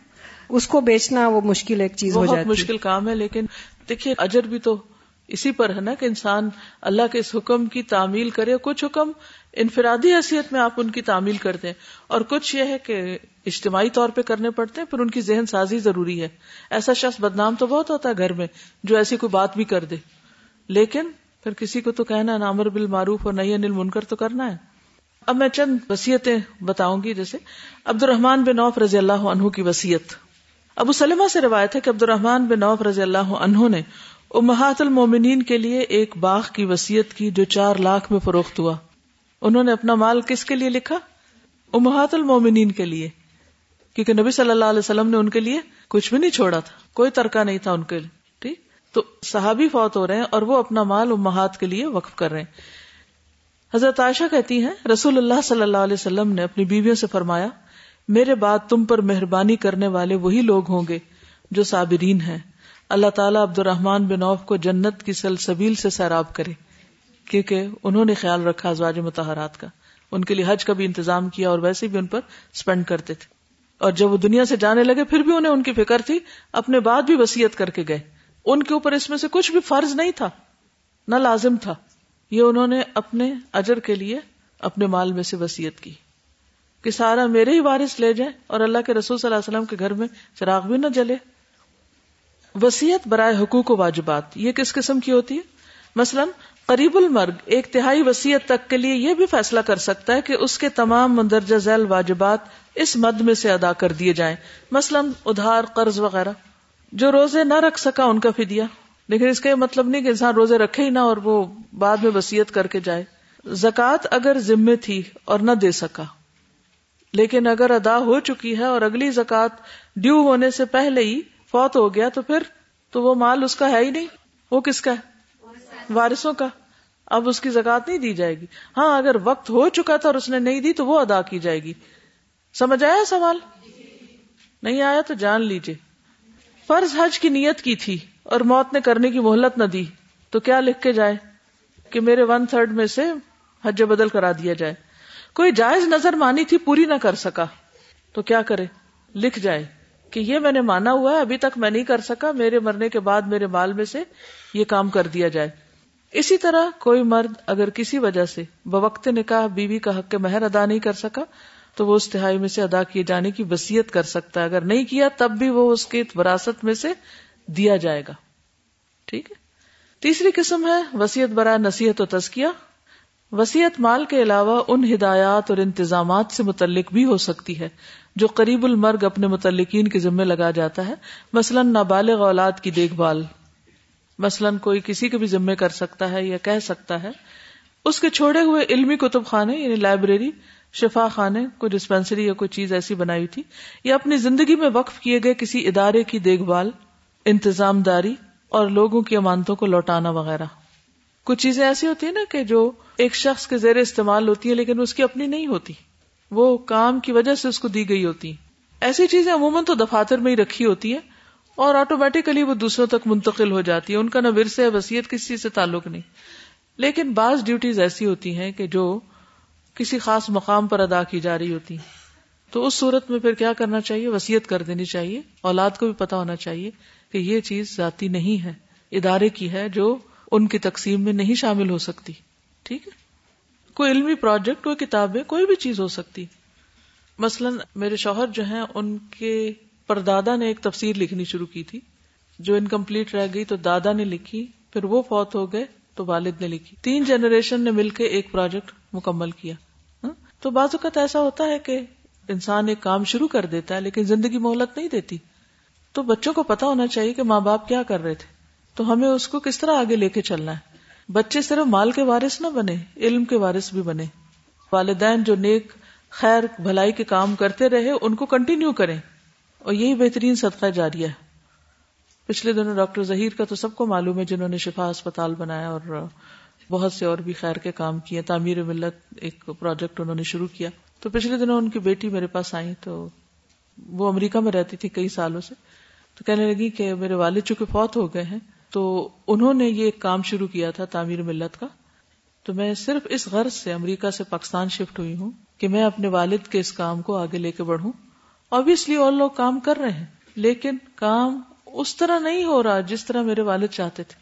اس کو بیچنا وہ مشکل ایک چیز ہو بہت جاتی مشکل کام ہے لیکن دیکھیے اجر بھی تو اسی پر ہے نا کہ انسان اللہ کے اس حکم کی تعمیل کرے، کچھ حکم انفرادی حیثیت میں آپ ان کی تعمیل کرتے ہیں اور کچھ یہ ہے کہ اجتماعی طور پہ کرنے پڑتے ہیں، پھر ان کی ذہن سازی ضروری ہے۔ ایسا شخص بدنام تو بہت ہوتا ہے گھر میں، جو ایسی کوئی بات بھی کر دے۔ لیکن پھر کسی کو تو کہنا ہے نامر بال معروف اور نئی انل منکر تو کرنا ہے۔ اب میں چند وسیعتیں بتاؤں گی، جیسے عبد الرحمان بن نوف رضی اللہ عنہ کی وسیعت ابو سلمہ سے روایت ہے کہ عبد الرحمان بن نوف رضی اللہ عنہ نے امہات المومنین کے لیے ایک باغ کی وسیعت کی جو چار لاکھ میں فروخت ہوا۔ انہوں نے اپنا مال کس کے لیے لکھا؟ امہات المومنین کے لیے۔ کیونکہ نبی صلی اللہ علیہ وسلم نے ان کے لیے کچھ بھی نہیں چھوڑا تھا، کوئی ترکہ نہیں تھا ان کے لیے، ٹھیک؟ تو صحابی فوت ہو رہے ہیں اور وہ اپنا مال امہات کے لیے وقف کر رہے ہیں۔ حضرت عائشہ کہتی ہیں، رسول اللہ صلی اللہ علیہ وسلم نے اپنی بیویوں سے فرمایا، میرے بعد تم پر مہربانی کرنے والے وہی لوگ ہوں گے جو صابرین ہیں۔ اللہ تعالیٰ عبد الرحمان بن عوف کو جنت کی سلسبیل سے سیراب کرے، کیونکہ انہوں نے خیال رکھا ازواج متحرات کا۔ ان کے لیے حج کا بھی انتظام کیا اور ویسے بھی ان پر اسپینڈ کرتے تھے۔ اور جب وہ دنیا سے جانے لگے، پھر بھی انہیں ان کی فکر تھی، اپنے بعد بھی وسیعت کر کے گئے۔ ان کے اوپر اس میں سے کچھ بھی فرض نہیں تھا، نہ لازم تھا۔ یہ انہوں نے اپنے اجر کے لیے اپنے مال میں سے وسیعت کی۔ کہ سارا میرے ہی وارث لے جائے اور اللہ کے رسول صلی اللہ علیہ وسلم کے گھر میں چراغ بھی نہ جلے۔ وسیعت برائے حقوق و واجبات، یہ کس قسم کی ہوتی ہے؟ مثلا، قریب المرگ، ایک تہائی وسیعت تک کے لیے یہ بھی فیصلہ کر سکتا ہے کہ اس کے تمام مندرجہ ذیل واجبات اس مد میں سے ادا کر دیے جائیں۔ مثلا، ادھار، قرض وغیرہ۔ جو روزے نہ رکھ سکا، ان کا فدیہ۔ لیکن اس کا یہ مطلب نہیں کہ انسان روزے رکھے ہی نہ اور وہ بعد میں وسیعت کر کے جائے۔ زکوٰۃ اگر ذمے تھی اور نہ دے سکا، لیکن اگر ادا ہو چکی ہے اور اگلی زکوٰۃ ڈیو ہونے سے پہلے ہی فوت ہو گیا تو پھر تو وہ مال اس کا ہے ہی نہیں۔ وہ کس کا ہے؟ وارثوں کا۔ اب اس کی زکات نہیں دی جائے گی۔ ہاں اگر وقت ہو چکا تھا اور اس نے نہیں دی تو وہ ادا کی جائے گی۔ سمجھ آیا سوال؟ نہیں آیا تو جان لیجیے فرض حج کی نیت کی تھی اور موت نے کرنے کی مہلت نہ دی، تو کیا لکھ کے جائے کہ میرے ون تھرڈ میں سے حج بدل کرا دیا جائے۔ کوئی جائز نظر مانی تھی پوری نہ کر سکا، تو کیا کرے؟ لکھ جائے۔ کہ یہ میں نے مانا ہوا ہے، ابھی تک میں نہیں کر سکا، میرے مرنے کے بعد میرے مال میں سے یہ کام کر دیا جائے۔ اسی طرح کوئی مرد اگر کسی وجہ سے بوقت نکاح بیوی کا حق کے مہر ادا نہیں کر سکا، تو وہ اس تہائی میں سے ادا کیے جانے کی وسیعت کر سکتا ہے۔ اگر نہیں کیا، تب بھی وہ اس کی وراثت میں سے دیا جائے گا۔ ٹھیک ہے؟ تیسری قسم ہے وسیعت برائے نصیحت و تزکیہ۔ وسیعت مال کے علاوہ ان ہدایات اور انتظامات سے متعلق بھی ہو سکتی ہے۔ جو قریب المرگ اپنے متعلقین کے ذمہ لگا جاتا ہے۔ مثلاً نابالغ اولاد کی دیکھ بھال۔ مثلاً کوئی کسی کے بھی ذمے کر سکتا ہے یا کہہ سکتا ہے۔ اس کے چھوڑے ہوئے علمی کتب خانے یعنی لائبریری، شفا خانے، کوئی ڈسپینسری یا کوئی چیز ایسی بنائی تھی یا اپنی زندگی میں وقف کیے گئے کسی ادارے کی دیکھ بھال، انتظام داری اور لوگوں کی امانتوں کو لوٹانا وغیرہ۔ کچھ چیزیں ایسی ہوتی ہیں نا کہ جو ایک شخص کے زیر استعمال ہوتی ہیں لیکن اس کی اپنی نہیں ہوتی۔ وہ کام کی وجہ سے اس کو دی گئی ہوتی۔ ایسی چیزیں عموماً تو دفاتر میں ہی رکھی ہوتی ہیں اور آٹومیٹیکلی وہ دوسروں تک منتقل ہو جاتی ہے ان کا نہ ورثے وسیعت کسی سے تعلق نہیں۔ لیکن بعض ڈیوٹیز ایسی ہوتی ہیں کہ جو کسی خاص مقام پر ادا کی جا رہی ہوتی۔ تو اس صورت میں پھر کیا کرنا چاہیے؟ وسیعت کر دینی چاہیے۔ اولاد کو بھی پتا ہونا چاہیے کہ یہ چیز ذاتی نہیں ہے، ادارے کی ہے جو ان کی تقسیم میں نہیں شامل ہو سکتی۔ ٹھیک ہے؟ کوئی علمی پروجیکٹ، کوئی کتابیں، کوئی بھی چیز ہو سکتی۔ مثلا میرے شوہر جو ہیں، ان کے پردادا نے ایک تفسیر لکھنی شروع کی تھی۔ جو انکمپلیٹ رہ گئی تو دادا نے لکھی، پھر وہ فوت ہو گئے تو والد نے لکھی۔ تین جنریشن نے مل کے ایک پروجیکٹ مکمل کیا۔ ہاں؟ تو بعض اوقات ایسا ہوتا ہے کہ انسان ایک کام شروع کر دیتا ہے لیکن زندگی مہلت نہیں دیتی۔ تو بچوں کو پتا ہونا چاہیے کہ ماں باپ کیا کر رہے تھے۔ تو ہمیں اس کو کس طرح آگے لے کے چلنا ہے؟ بچے صرف مال کے وارث نہ بنے، علم کے وارث بھی بنے۔ والدین جو نیک، خیر، بھلائی کے کام کرتے رہے، ان کو کنٹینیو کریں۔ اور یہی بہترین صدقہ جاری ہے۔ پچھلے دنوں ڈاکٹر ظہیر کا تو سب کو معلوم ہے، جنہوں نے شفا اسپتال بنایا اور بہت سے اور بھی خیر کے کام کیے۔ تعمیر ملت ایک پروجیکٹ انہوں نے شروع کیا۔ تو پچھلے دنوں ان کی بیٹی میرے پاس آئی تو وہ امریکہ میں رہتی تھی کئی سالوں سے۔ تو کہنے لگی کہ میرے والد چونکہ فوت ہو گئے ہیں تو انہوں نے یہ کام شروع کیا تھا تعمیر ملت کا۔ تو میں صرف اس غرض سے امریکہ سے پاکستان شفٹ ہوئی ہوں کہ میں اپنے والد کے اس کام کو آگے لے کے بڑھوں۔ اور اور لوگ کام کر رہے ہیں، لیکن کام اس طرح نہیں ہو رہا جس طرح میرے والد چاہتے تھے۔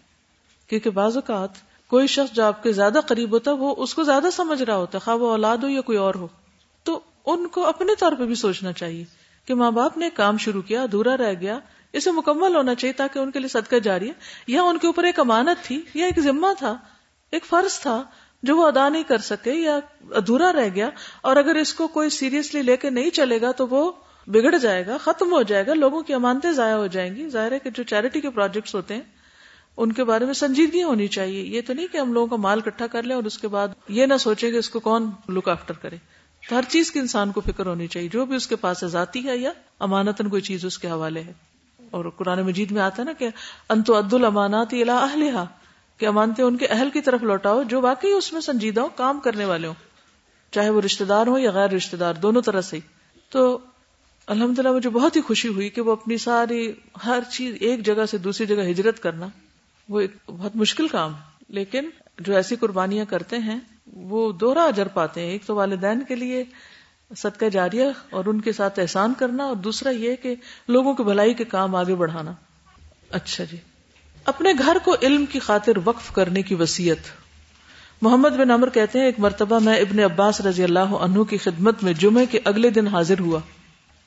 کیونکہ بعض اوقات کوئی شخص جو آپ کے زیادہ قریب ہوتا ہے، وہ اس کو زیادہ سمجھ رہا ہوتا ہے، خواہ وہ اولاد ہو یا کوئی اور ہو۔ تو ان کو اپنے طور پہ بھی سوچنا چاہیے کہ ماں باپ نے کام شروع کیا، ادھورا رہ گیا۔ اسے مکمل ہونا چاہیے تاکہ ان کے لیے صدقہ جاری ہے۔ یا ان کے اوپر ایک امانت تھی، یا ایک ذمہ تھا، ایک فرض تھا جو وہ ادا نہیں کر سکے یا ادھورا رہ گیا۔ اور اگر اس کو کوئی سیریسلی لے کے نہیں چلے گا تو وہ بگڑ جائے گا، ختم ہو جائے گا، لوگوں کی امانتیں ضائع ہو جائیں گی۔ ظاہر ہے کہ جو چیریٹی کے پروجیکٹس ہوتے ہیں، ان کے بارے میں سنجیدگی ہونی چاہیے۔ یہ تو نہیں کہ ہم لوگوں کا مال اکٹھا کر لیں اور اس کے بعد یہ نہ سوچیں کہ اس کو کون لک آفٹر کرے۔ تو ہر چیز کی انسان کو فکر ہونی چاہیے۔ جو بھی اس کے پاس ذاتی ہے یا امانتن کوئی چیز اس کے حوالے ہے۔ اور قرآن مجید میں آتا ہے نا کہ انتو عد المانات اہلیہ کہ امانتے ان کے اہل کی طرف لوٹاؤ، جو واقعی اس میں سنجیدہ ہو کام کرنے والے ہوں، چاہے وہ رشتے دار ہو یا غیر رشتے دار، دونوں طرح سے۔ تو الحمد للہ مجھے بہت ہی خوشی ہوئی کہ وہ اپنی ساری، ہر چیز ایک جگہ سے دوسری جگہ ہجرت کرنا، وہ ایک بہت مشکل کام ہے۔ لیکن جو ایسی قربانیاں کرتے ہیں، وہ دوہرا اجر پاتے ہیں۔ ایک تو والدین کے لیے صدقہ جاریہ اور ان کے ساتھ احسان کرنا اور دوسرا یہ کہ لوگوں کی بھلائی کے کام آگے بڑھانا۔ اچھا جی۔ اپنے گھر کو علم کی خاطر وقف کرنے کی وسیعت محمد بن امر کہتے ہیں، ایک مرتبہ میں ابن عباس رضی اللہ عنہ کی خدمت میں جمعے کے اگلے دن حاضر ہوا۔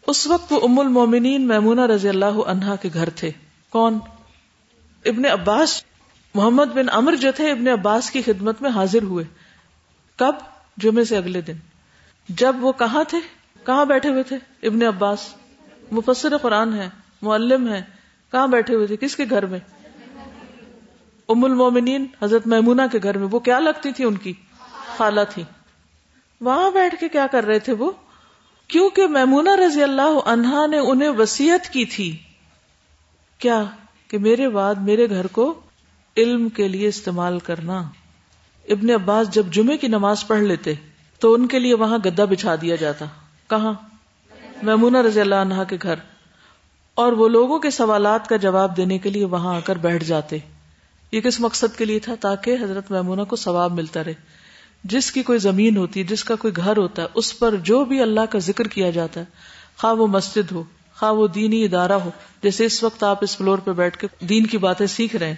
اس وقت وہ ام المومنین میمونہ رضی اللہ عنہا کے گھر تھے۔ کون؟ ابن عباس۔ محمد بن امر جو تھے، ابن عباس کی خدمت میں حاضر ہوئے۔ کب؟ جمعے سے اگلے دن۔ جب وہ کہاں تھے؟ کہاں بیٹھے ہوئے تھے؟ ابن عباس۔ مفسر قرآن ہے معلم ہے کہاں بیٹھے ہوئے تھے؟ کس کے گھر میں؟ ام المومنین، حضرت میمونا کے گھر میں۔ وہ کیا لگتی تھی ان کی؟ خالہ تھی۔ وہاں بیٹھ کے کیا کر رہے تھے وہ؟ کیونکہ میمونا رضی اللہ عنہا نے انہیں وسیعت کی تھی۔ کیا کہ میرے بعد میرے گھر کو علم کے لیے استعمال کرنا؟ ابن عباس جب جمعے کی نماز پڑھ لیتے تو ان کے لیے وہاں گدا بچھا دیا جاتا۔ کہاں؟ میمونا رضی اللہ عنہ کے گھر۔ اور وہ لوگوں کے سوالات کا جواب دینے کے لیے وہاں آ کر بیٹھ جاتے۔ یہ کس مقصد کے لیے تھا؟ تاکہ حضرت میمونا کو ثواب ملتا رہے۔ جس کی کوئی زمین ہوتی ہے جس کا کوئی گھر ہوتا ہے اس پر جو بھی اللہ کا ذکر کیا جاتا ہے خواہ وہ مسجد ہو، خواہ وہ دینی ادارہ ہو، جیسے اس وقت آپ اس فلور پہ بیٹھ کے دین کی باتیں سیکھ رہے ہیں،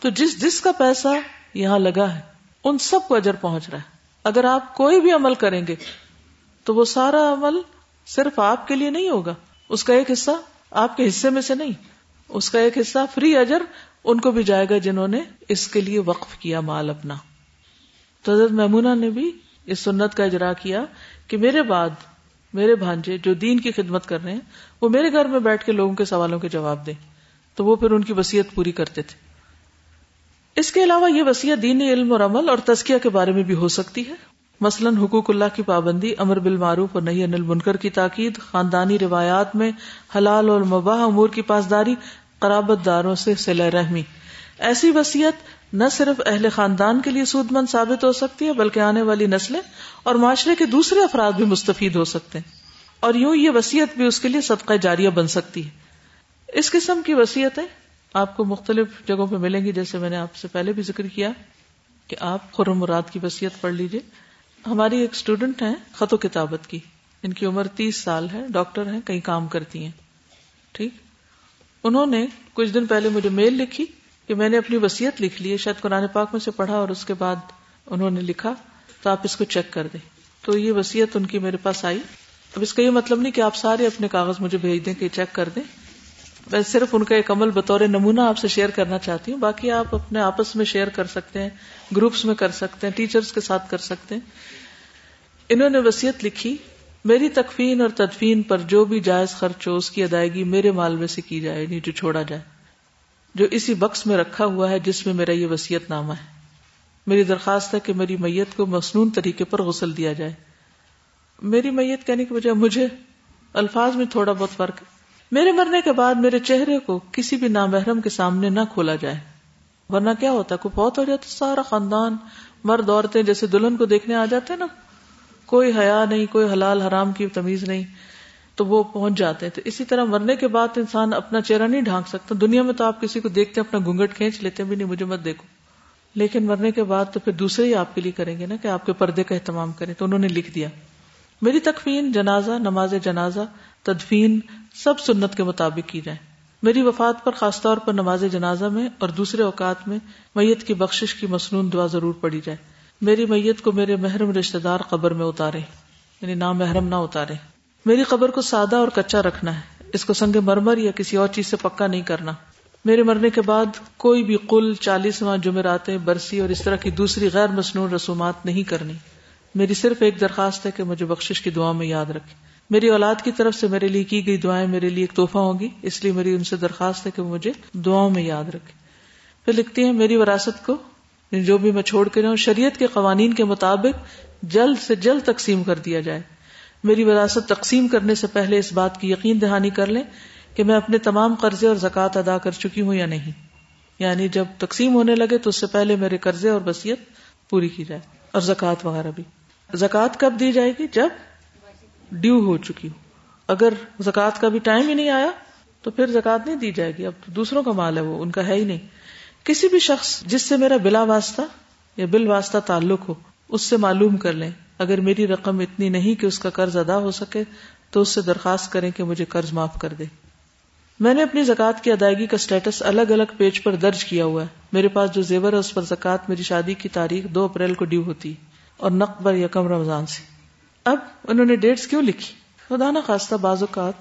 تو جس جس کا پیسہ یہاں لگا ہے، ان سب کو اجر پہنچ رہا ہے۔ اگر آپ کوئی بھی عمل کریں گے، تو وہ سارا عمل صرف آپ کے لیے نہیں ہوگا۔ اس کا ایک حصہ آپ کے حصے میں سے نہیں، اس کا ایک حصہ فری اجر ان کو بھی جائے گا جنہوں نے اس کے لیے وقف کیا مال اپنا۔ تو حضرت محمونہ نے بھی اس سنت کا اجرا کیا کہ میرے بعد میرے بھانجے جو دین کی خدمت کر رہے ہیں، وہ میرے گھر میں بیٹھ کے لوگوں کے سوالوں کے جواب دیں۔ تو وہ پھر ان کی وسیعت پوری کرتے تھے۔ اس کے علاوہ یہ وسیعت دینی علم اور عمل اور تزکیہ کے بارے میں بھی ہو سکتی ہے۔ مثلاً حقوق اللہ کی پابندی، امر بالمعروف اور نہیں انل منکر کی تاکید، خاندانی روایات میں حلال اور مباح امور کی پاسداری، قرابت داروں سے سلح رحمی۔ ایسی وسیعت نہ صرف اہل خاندان کے لیے سود مند ثابت ہو سکتی ہے، بلکہ آنے والی نسلیں اور معاشرے کے دوسرے افراد بھی مستفید ہو سکتے ہیں۔ اور یوں یہ وسیعت بھی اس کے لیے صدقہ جاریہ بن سکتی ہے۔ اس قسم کی وسیعتیں آپ کو مختلف جگہوں پہ ملیں گی، جیسے میں نے آپ سے پہلے بھی ذکر کیا کہ آپ خرم مراد کی وسیعت پڑھ لیجیے ہماری ایک اسٹوڈنٹ ہیں خط و کتابت کی۔ ان کی عمر تیس سال ہے ڈاکٹر ہیں، کہیں کام کرتی ہیں۔ ٹھیک؟ انہوں نے کچھ دن پہلے مجھے میل لکھی کہ میں نے اپنی وسیعت لکھ لی ہے، شاید قرآن پاک میں سے پڑھا اور اس کے بعد انہوں نے لکھا تو آپ اس کو چیک کر دیں۔ تو یہ وسیعت ان کی میرے پاس آئی۔ اب اس کا یہ مطلب نہیں کہ آپ سارے اپنے کاغذ مجھے بھیج دیں کہ چیک کر دیں۔ میں صرف ان کا ایک عمل بطور نمونہ آپ سے شیئر کرنا چاہتی ہوں، باقی آپ اپنے آپس میں شیئر کر سکتے ہیں، گروپس میں کر سکتے ہیں، ٹیچرز کے ساتھ کر سکتے ہیں۔ انہوں نے وسیعت لکھی، میری تکفین اور تدفین پر جو بھی جائز خرچ ہو، اس کی ادائیگی میرے مال میں سے کی جائے، نہیں جو چھوڑا جائے۔ جو اسی بکس میں رکھا ہوا ہے، جس میں میرا یہ وسیعت نامہ ہے۔ میری درخواست ہے کہ میری میت کو مصنون طریقے پر غسل دیا جائے۔ میری میت کہنے کی وجہ مجھے الفاظ میں تھوڑا بہت فرق ہے۔ میرے مرنے کے بعد میرے چہرے کو کسی بھی نامحرم کے سامنے نہ کھولا جائے۔ ورنہ کیا ہوتا ہے؟ کوئی بہت ہو جاتا سارا خاندان، مرد، عورتیں جیسے دلہن کو دیکھنے آ جاتے نا۔ کوئی حیا نہیں، کوئی حلال حرام کی تمیز نہیں، تو وہ پہنچ جاتے ہیں۔ تو اسی طرح مرنے کے بعد انسان اپنا چہرہ نہیں ڈھانک سکتا۔ دنیا میں تو آپ کسی کو دیکھتے اپنا گھونگٹ کھینچ لیتے بھی نہیں، مجھے مت دیکھو۔ لیکن مرنے کے بعد تو پھر دوسرے ہی آپ کے لیے کریں گے نا کہ آپ کے پردے کا اہتمام کریں۔ تو انہوں نے لکھ دیا۔ میری تکفین، جنازہ، نماز جنازہ، تدفین سب سنت کے مطابق کی جائے میری وفات پر خاص طور پر نماز جنازہ میں اور دوسرے اوقات میں میت کی بخشش کی مصنون دعا ضرور پڑی جائے۔ میری میت کو میرے محرم رشتے دار قبر میں اتارے۔ یعنی نام محرم نہ اتارے۔ میری قبر کو سادہ اور کچا رکھنا ہے۔ اس کو سنگ مرمر یا کسی اور چیز سے پکا نہیں کرنا۔ میرے مرنے کے بعد کوئی بھی کل چالیسواں جمعراتیں، برسی اور اس طرح کی دوسری غیر مصنون رسومات نہیں کرنی۔ میری صرف ایک درخواست ہے کہ مجھے بخشش کی دعا میں یاد رکھے۔ میری اولاد کی طرف سے میرے لیے کی گئی دعائیں میرے لیے ایک تحفہ ہوگی اس لیے میری ان سے درخواست ہے کہ مجھے دعاؤں میں یاد رکھے۔ پھر لکھتی ہیں، میری وراثت کو جو بھی میں چھوڑ کے جاؤں شریعت کے قوانین کے مطابق جلد سے جلد تقسیم کر دیا جائے۔ میری وراثت تقسیم کرنے سے پہلے اس بات کی یقین دہانی کر لیں کہ میں اپنے تمام قرضے اور زکوٰۃ ادا کر چکی ہوں یا نہیں۔ یعنی جب تقسیم ہونے لگے تو اس سے پہلے میرے قرضے اور بصیت پوری کی جائے اور زکوٰۃ وغیرہ بھی۔ زکوٰۃ کب دی جائے گی؟ جب ڈیو ہو چکی ہو اگر زکوٰۃ کا بھی ٹائم ہی نہیں آیا تو پھر زکوٰۃ نہیں دی جائے گی۔ اب دوسروں کا مال ہے وہ، ان کا ہے ہی نہیں۔ کسی بھی شخص جس سے میرا بلا واسطہ یا بل واسطہ تعلق ہو، اس سے معلوم کر لیں۔ اگر میری رقم اتنی نہیں کہ اس کا قرض ادا ہو سکے، تو اس سے درخواست کریں کہ مجھے قرض معاف کر دے۔ میں نے اپنی زکوٰۃ کی ادائیگی کا اسٹیٹس الگ الگ پیج پر درج کیا ہوا ہے۔ میرے پاس جو زیور ہے، اس پر زکوٰۃ میری شادی کی تاریخ دو اپریل کو ڈیو ہوتی اور نقبر یکم رمضان سے۔ اب انہوں نے ڈیٹس کیوں لکھی؟ خدا نہ خاصہ بعض اوقات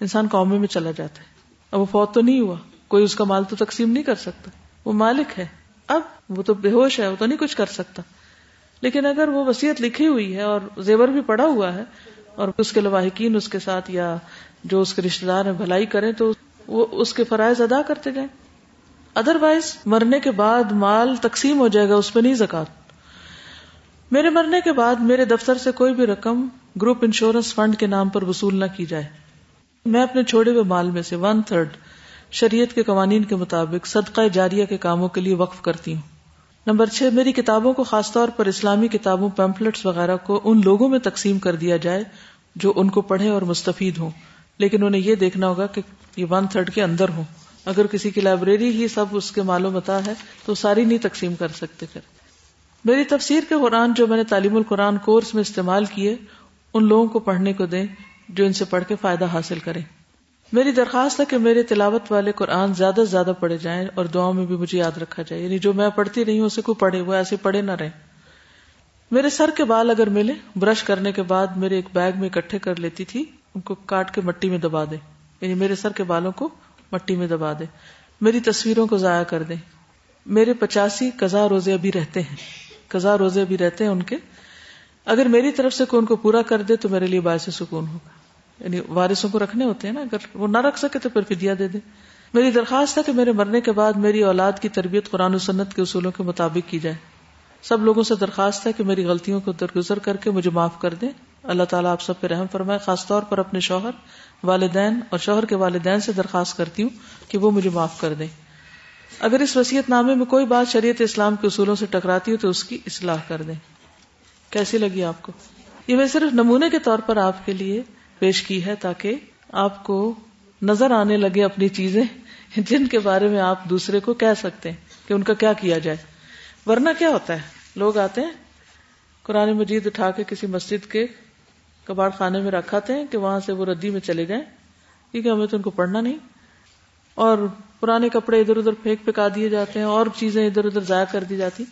انسان قومی میں چلا جاتا ہے۔ اب وہ فوت تو نہیں ہوا۔ کوئی اس کا مال تو تقسیم نہیں کر سکتا۔ وہ مالک ہے۔ اب وہ تو بے ہوش ہے، وہ تو نہیں کچھ کر سکتا۔ لیکن اگر وہ وسیعت لکھی ہوئی ہے اور زیور بھی پڑا ہوا ہے اور اس کے لواحقین اس کے ساتھ یا جو اس کے رشتے دار ہیں بھلائی کریں تو وہ اس کے فرائض ادا کرتے جائیں۔ ادر وائز مرنے کے بعد مال تقسیم ہو جائے گا، اس پہ نہیں زکات میرے مرنے کے بعد میرے دفتر سے کوئی بھی رقم گروپ انشورنس فنڈ کے نام پر وصول نہ کی جائے۔ میں اپنے چھوڑے ہوئے مال میں سے ون تھرڈ شریعت کے قوانین کے مطابق صدقہ جاریہ کے کاموں کے لیے وقف کرتی ہوں۔ نمبر چھ، میری کتابوں کو خاص طور پر اسلامی کتابوں پیمپلٹس وغیرہ کو ان لوگوں میں تقسیم کر دیا جائے جو ان کو پڑھے اور مستفید ہوں۔ لیکن انہیں یہ دیکھنا ہوگا کہ یہ ون تھرڈ کے اندر ہو اگر کسی کی لائبریری ہی سب اس کے معلوم متا ہے تو ساری نہیں تقسیم کر سکتے۔ پھر میری تفسیر کے قرآن جو میں نے تعلیم القرآن کورس میں استعمال کیے، ان لوگوں کو پڑھنے کو دیں جو ان سے پڑھ کے فائدہ حاصل کریں۔ میری درخواست ہے کہ میرے تلاوت والے قرآن زیادہ سے زیادہ پڑھے جائیں اور دعاؤں میں بھی مجھے یاد رکھا جائے۔ یعنی جو میں پڑھتی رہی ہوں، اسے کو پڑھے، وہ ایسے پڑھے نہ رہے میرے سر کے بال اگر ملے، برش کرنے کے بعد میرے ایک بیگ میں اکٹھے کر لیتی تھی، ان کو کاٹ کے مٹی میں دبا دے یعنی میرے سر کے بالوں کو مٹی میں دبا دے میری تصویروں کو ضائع کر دیں۔ میرے پچاسی قزا روزے ابھی رہتے ہیں۔ قزا روزے بھی رہتے ہیں ان کے۔ اگر میری طرف سے کوئی ان کو پورا کر دے تو میرے لیے باعث سکون ہوگا۔ یعنی وارثوں کو رکھنے ہوتے ہیں نا، اگر وہ نہ رکھ سکے تو پھر فدیا دے دے میری درخواست ہے کہ میرے مرنے کے بعد میری اولاد کی تربیت قرآن و سنت کے اصولوں کے مطابق کی جائے۔ سب لوگوں سے درخواست ہے کہ میری غلطیوں کو درگزر کر کے مجھے معاف کر دیں۔ اللہ تعالیٰ آپ سب پہ رحم فرمائے، خاص طور پر اپنے شوہر والدین اور شوہر کے والدین سے درخواست کرتی ہوں کہ وہ مجھے معاف کر دیں۔ اگر اس وسیعت نامے میں کوئی بات شریعت اسلام کے اصولوں سے ٹکراتی ہو تو اس کی اصلاح کر دیں۔ کیسی لگی آپ کو؟ یہ میں صرف نمونے کے طور پر آپ کے لیے پیش کی ہے تاکہ آپ کو نظر آنے لگے اپنی چیزیں جن کے بارے میں آپ دوسرے کو کہہ سکتے ہیں کہ ان کا کیا کیا جائے۔ ورنہ کیا ہوتا ہے؟ لوگ آتے ہیں، قرآن مجید اٹھا کے کسی مسجد کے کباڑ خانے میں رکھاتے ہیں کہ وہاں سے وہ ردی میں چلے جائیں، کیونکہ ہمیں تو ان کو پڑھنا نہیں۔ اور پرانے کپڑے ادھر ادھر پھینک پکا دیے جاتے ہیں، اور چیزیں ادھر ادھر ضائع کر دی جاتی۔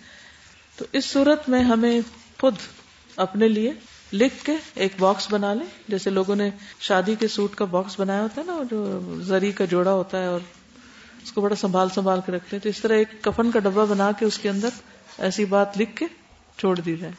تو اس صورت میں ہمیں خود اپنے لیے لکھ کے ایک باکس بنا لیں۔ جیسے لوگوں نے شادی کے سوٹ کا باکس بنایا ہوتا ہے نا جو زری کا جوڑا ہوتا ہے اور اس کو بڑا سنبھال سنبھال کے رکھتے تو اس طرح ایک کفن کا ڈبا بنا کے اس کے اندر ایسی بات لکھ کے چھوڑ دی جائے۔